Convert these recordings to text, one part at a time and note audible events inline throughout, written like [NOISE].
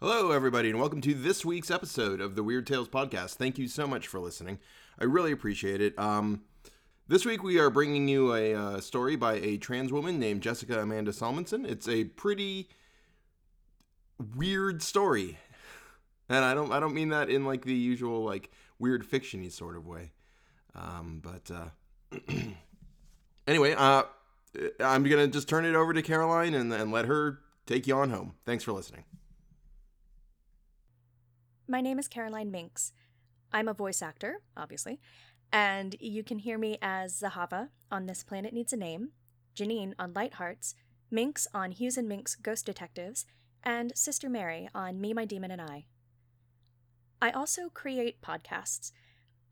Hello, everybody, and welcome to this week's episode of the Weird Tales podcast. Thank you so much for listening. I really appreciate it. Um, this week we are bringing you a uh, story by a trans woman named Jessica Amanda Salmonson. It's a pretty weird story, and I don't I don't mean that in like the usual like weird fictiony sort of way. Um, but uh, [CLEARS THROAT] anyway, uh, I'm gonna just turn it over to Caroline and, and let her take you on home. Thanks for listening. My name is Caroline Mincks. I'm a voice actor, obviously, and you can hear me as Zahava on This Planet Needs a Name, Janine on Light Hearts, Mincks on Hughes and Mincks Ghost Detectives, and Sister Mary on Me, My Demon, and I. I also create podcasts.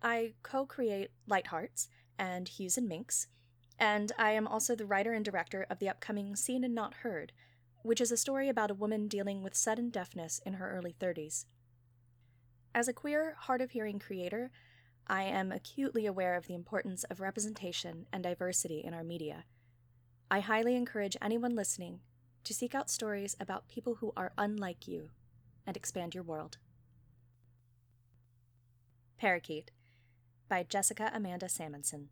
I co create Light Hearts and Hughes and Mincks, and I am also the writer and director of the upcoming Seen and Not Heard, which is a story about a woman dealing with sudden deafness in her early 30s. As a queer, hard of hearing creator, I am acutely aware of the importance of representation and diversity in our media. I highly encourage anyone listening to seek out stories about people who are unlike you and expand your world. Parakeet by Jessica Amanda Salmonson.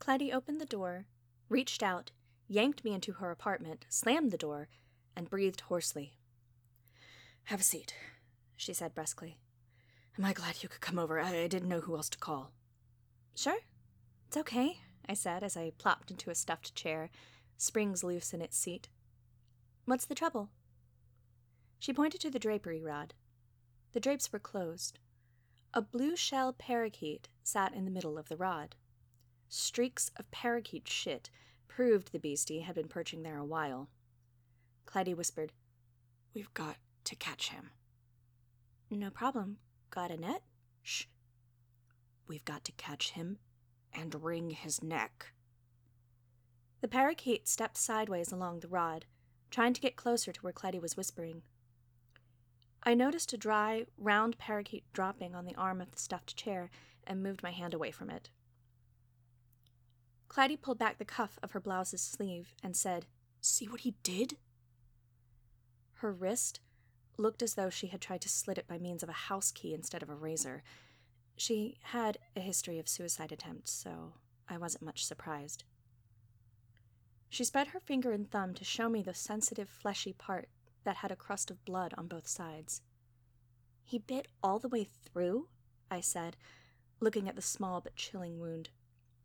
Clytie opened the door, reached out, yanked me into her apartment, slammed the door, and breathed hoarsely. Have a seat, she said brusquely. Am I glad you could come over? I, I didn't know who else to call. Sure. It's okay, I said as I plopped into a stuffed chair, springs loose in its seat. What's the trouble? She pointed to the drapery rod. The drapes were closed. A blue shell parakeet sat in the middle of the rod. Streaks of parakeet shit proved the beastie had been perching there a while. Clytie whispered, We've got to catch him. No problem. Got a net? Shh. We've got to catch him and wring his neck. The parakeet stepped sideways along the rod, trying to get closer to where Clytie was whispering. I noticed a dry, round parakeet dropping on the arm of the stuffed chair and moved my hand away from it. Clytie pulled back the cuff of her blouse's sleeve and said, See what he did? Her wrist looked as though she had tried to slit it by means of a house key instead of a razor. She had a history of suicide attempts, so I wasn't much surprised. She spread her finger and thumb to show me the sensitive, fleshy part that had a crust of blood on both sides. He bit all the way through? I said, looking at the small but chilling wound.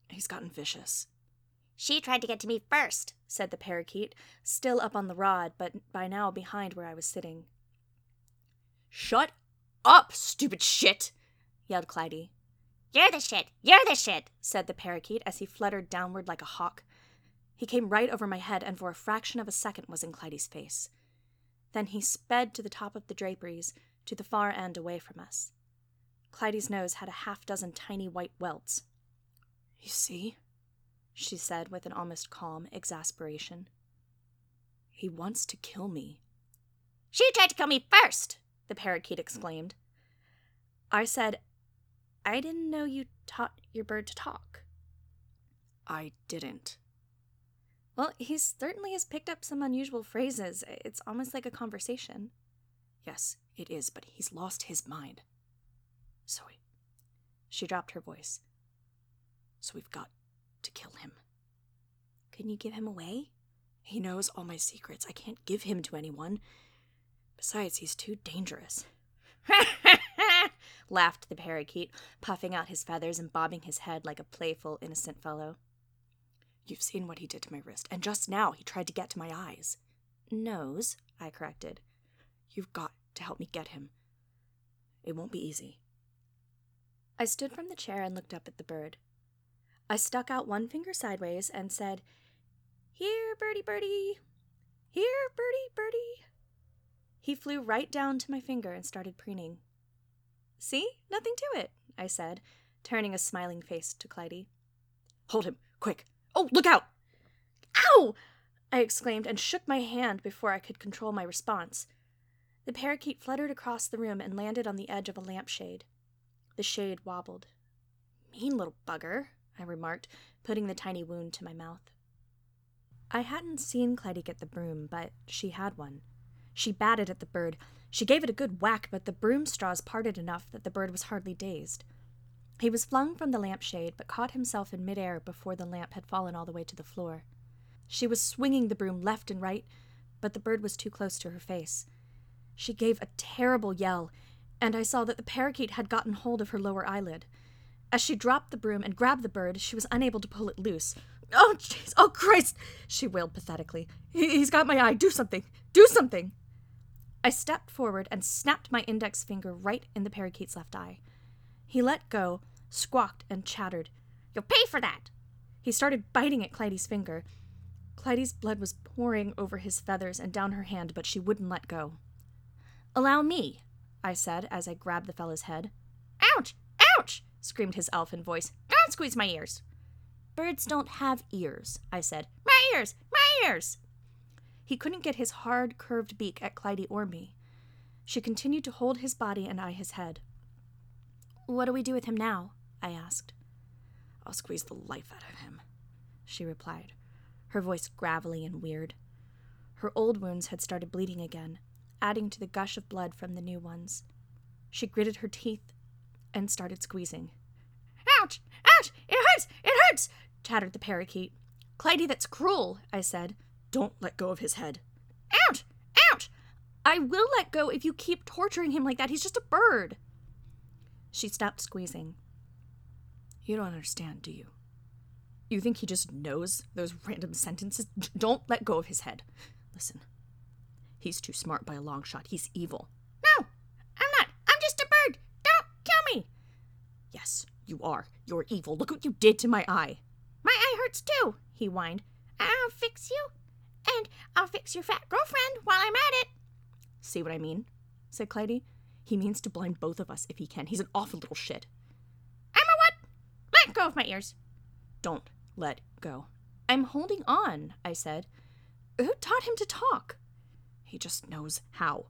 He's gotten vicious. She tried to get to me first, said the parakeet, still up on the rod, but by now behind where I was sitting. Shut up, stupid shit! yelled Clytie. You're the shit! You're the shit! said the parakeet as he fluttered downward like a hawk. He came right over my head and for a fraction of a second was in Clytie's face. Then he sped to the top of the draperies, to the far end away from us. Clytie's nose had a half dozen tiny white welts. You see? she said with an almost calm exasperation. He wants to kill me. She tried to kill me first, the parakeet exclaimed. I said, I didn't know you taught your bird to talk. I didn't. Well, he certainly has picked up some unusual phrases. It's almost like a conversation. Yes, it is, but he's lost his mind. So we. She dropped her voice. So we've got to kill him. Can you give him away? He knows all my secrets. I can't give him to anyone. Besides, he's too dangerous. [LAUGHS] laughed the parakeet, puffing out his feathers and bobbing his head like a playful, innocent fellow. You've seen what he did to my wrist, and just now he tried to get to my eyes. Nose, I corrected. You've got to help me get him. It won't be easy. I stood from the chair and looked up at the bird. I stuck out one finger sideways and said, Here, birdie, birdie. Here, birdie, birdie. He flew right down to my finger and started preening. See? Nothing to it, I said, turning a smiling face to Clytie. Hold him, quick. Oh, look out! Ow! I exclaimed and shook my hand before I could control my response. The parakeet fluttered across the room and landed on the edge of a lampshade. The shade wobbled. Mean little bugger, I remarked, putting the tiny wound to my mouth. I hadn't seen Clytie get the broom, but she had one. She batted at the bird. She gave it a good whack, but the broom straws parted enough that the bird was hardly dazed. He was flung from the lampshade, but caught himself in midair before the lamp had fallen all the way to the floor. She was swinging the broom left and right, but the bird was too close to her face. She gave a terrible yell, and I saw that the parakeet had gotten hold of her lower eyelid. As she dropped the broom and grabbed the bird, she was unable to pull it loose. Oh, jeez! Oh, Christ! she wailed pathetically. He- he's got my eye. Do something! Do something! I stepped forward and snapped my index finger right in the parakeet's left eye. He let go, squawked, and chattered. You'll pay for that. He started biting at Clytie's finger. Clytie's blood was pouring over his feathers and down her hand, but she wouldn't let go. Allow me, I said as I grabbed the fellow's head. Ouch! Ouch! screamed his elfin voice. Don't squeeze my ears. Birds don't have ears, I said. My ears! My ears! He couldn't get his hard, curved beak at Clytie or me. She continued to hold his body and I his head. What do we do with him now? I asked. I'll squeeze the life out of him, she replied, her voice gravelly and weird. Her old wounds had started bleeding again, adding to the gush of blood from the new ones. She gritted her teeth and started squeezing. Ouch! Ouch! It hurts! It hurts! chattered the parakeet. Clytie, that's cruel, I said. Don't let go of his head. Ouch! Ouch! I will let go if you keep torturing him like that. He's just a bird. She stopped squeezing. You don't understand, do you? You think he just knows those random sentences? Don't let go of his head. Listen, he's too smart by a long shot. He's evil. No! I'm not. I'm just a bird. Don't kill me. Yes, you are. You're evil. Look what you did to my eye. My eye hurts too. He whined. I'll fix you. And I'll fix your fat girlfriend while I'm at it. See what I mean? said Clytie. He means to blind both of us if he can. He's an awful little shit. I'm a what? Let go of my ears. Don't let go. I'm holding on, I said. Who taught him to talk? He just knows how.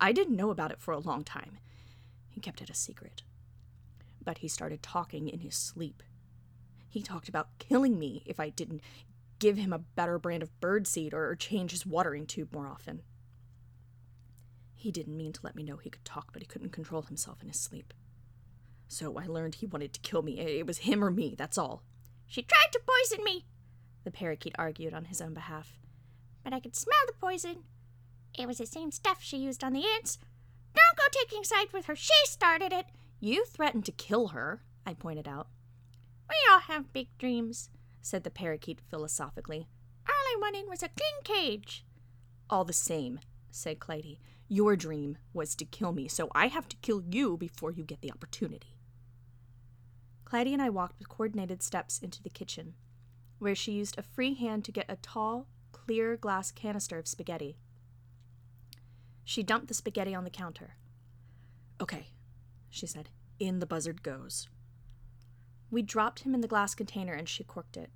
I didn't know about it for a long time. He kept it a secret. But he started talking in his sleep. He talked about killing me if I didn't give him a better brand of birdseed or change his watering tube more often. He didn't mean to let me know he could talk, but he couldn't control himself in his sleep. So I learned he wanted to kill me. It was him or me, that's all. She tried to poison me, The parakeet argued on his own behalf. but I could smell the poison. It was the same stuff she used on the ants. Don't go taking sides with her. She started it. You threatened to kill her, I pointed out. We all have big dreams. Said the parakeet philosophically. All I wanted was a clean cage. All the same, said Clytie. Your dream was to kill me, so I have to kill you before you get the opportunity. Clytie and I walked with coordinated steps into the kitchen, where she used a free hand to get a tall, clear glass canister of spaghetti. She dumped the spaghetti on the counter. Okay, she said. In the buzzard goes. We dropped him in the glass container and she corked it.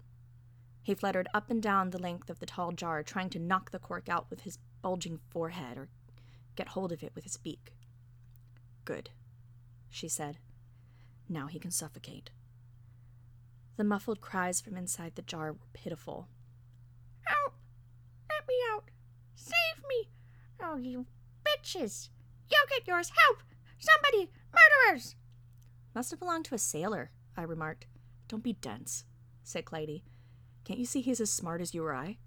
He fluttered up and down the length of the tall jar, trying to knock the cork out with his bulging forehead or get hold of it with his beak. Good, she said. Now he can suffocate. The muffled cries from inside the jar were pitiful. Help! Let me out. Save me. Oh, you bitches. You'll get yours. Help! Somebody! Murderers! Must have belonged to a sailor, I remarked. Don't be dense, said Clytie. Can't you see he's as smart as you or I?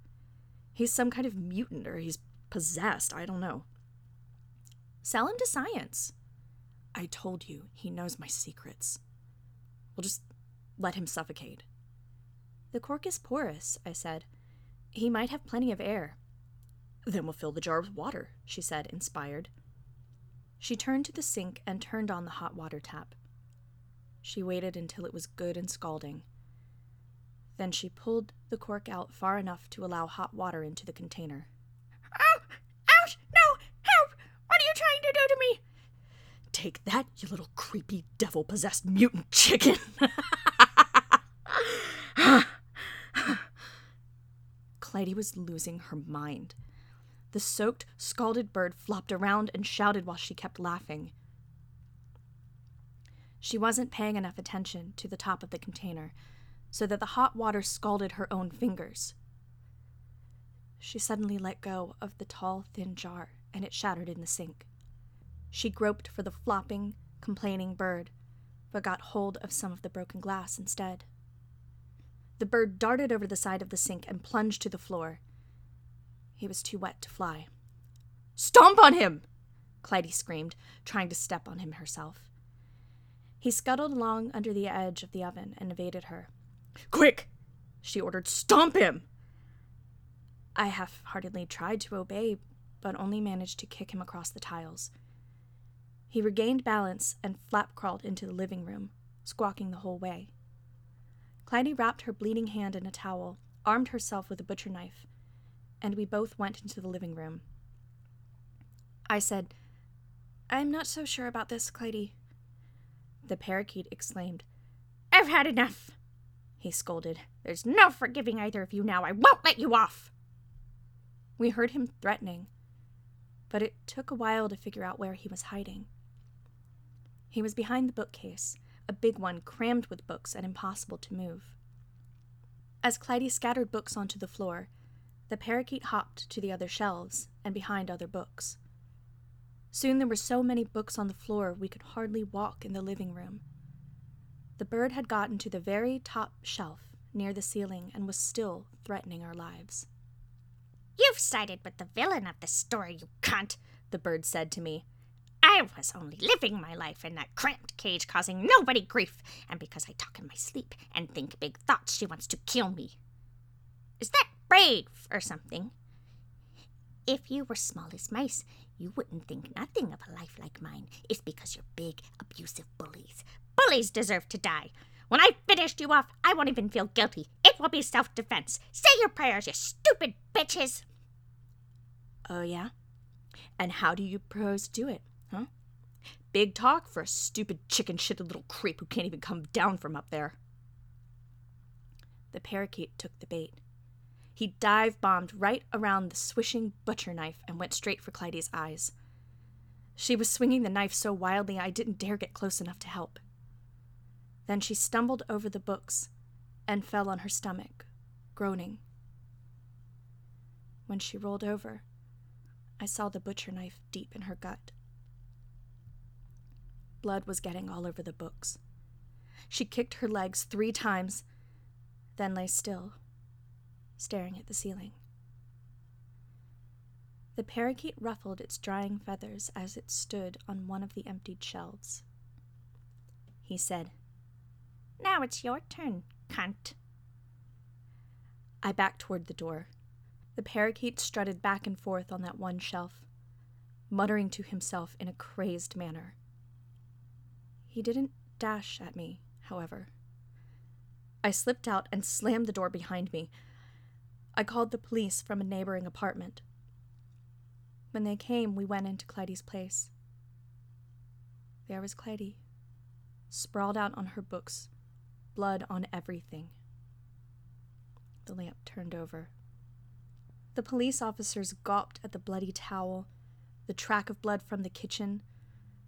He's some kind of mutant or he's possessed. I don't know. Sell him to science. I told you, he knows my secrets. We'll just let him suffocate. The cork is porous, I said. He might have plenty of air. Then we'll fill the jar with water, she said, inspired. She turned to the sink and turned on the hot water tap. She waited until it was good and scalding. Then she pulled the cork out far enough to allow hot water into the container. Oh! Ouch! No! Help! What are you trying to do to me? Take that, you little creepy devil possessed mutant chicken! [LAUGHS] Clytie was losing her mind. The soaked, scalded bird flopped around and shouted while she kept laughing. She wasn't paying enough attention to the top of the container, so that the hot water scalded her own fingers. She suddenly let go of the tall, thin jar and it shattered in the sink. She groped for the flopping, complaining bird, but got hold of some of the broken glass instead. The bird darted over the side of the sink and plunged to the floor. He was too wet to fly. Stomp on him! Clytie screamed, trying to step on him herself. He scuttled along under the edge of the oven and evaded her. Quick! she ordered. Stomp him! I half heartedly tried to obey, but only managed to kick him across the tiles. He regained balance and flap crawled into the living room, squawking the whole way. Clytie wrapped her bleeding hand in a towel, armed herself with a butcher knife, and we both went into the living room. I said, I'm not so sure about this, Clytie. The parakeet exclaimed, I've had enough, he scolded. There's no forgiving either of you now. I won't let you off. We heard him threatening, but it took a while to figure out where he was hiding. He was behind the bookcase, a big one crammed with books and impossible to move. As Clytie scattered books onto the floor, the parakeet hopped to the other shelves and behind other books. Soon there were so many books on the floor we could hardly walk in the living room. The bird had gotten to the very top shelf near the ceiling and was still threatening our lives. You've sided with the villain of the story, you cunt, the bird said to me. I was only living my life in that cramped cage, causing nobody grief, and because I talk in my sleep and think big thoughts, she wants to kill me. Is that brave or something? If you were small as mice, you wouldn't think nothing of a life like mine. It's because you're big, abusive bullies. Bullies deserve to die. When I've finished you off, I won't even feel guilty. It will be self defense. Say your prayers, you stupid bitches. Oh, yeah? And how do you propose to do it, huh? Big talk for a stupid chicken shitted little creep who can't even come down from up there. The parakeet took the bait. He dive bombed right around the swishing butcher knife and went straight for Clytie's eyes. She was swinging the knife so wildly I didn't dare get close enough to help. Then she stumbled over the books and fell on her stomach, groaning. When she rolled over, I saw the butcher knife deep in her gut. Blood was getting all over the books. She kicked her legs three times, then lay still staring at the ceiling. The parakeet ruffled its drying feathers as it stood on one of the emptied shelves. He said, Now it's your turn, cunt. I backed toward the door. The parakeet strutted back and forth on that one shelf, muttering to himself in a crazed manner. He didn't dash at me, however. I slipped out and slammed the door behind me, I called the police from a neighboring apartment. When they came, we went into Clytie's place. There was Clytie, sprawled out on her books, blood on everything. The lamp turned over. The police officers gawped at the bloody towel, the track of blood from the kitchen,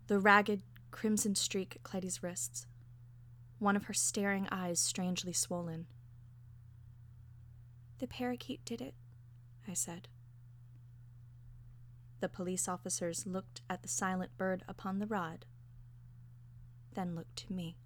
the ragged crimson streak at Clytie's wrists, one of her staring eyes strangely swollen. The parakeet did it, I said. The police officers looked at the silent bird upon the rod, then looked to me.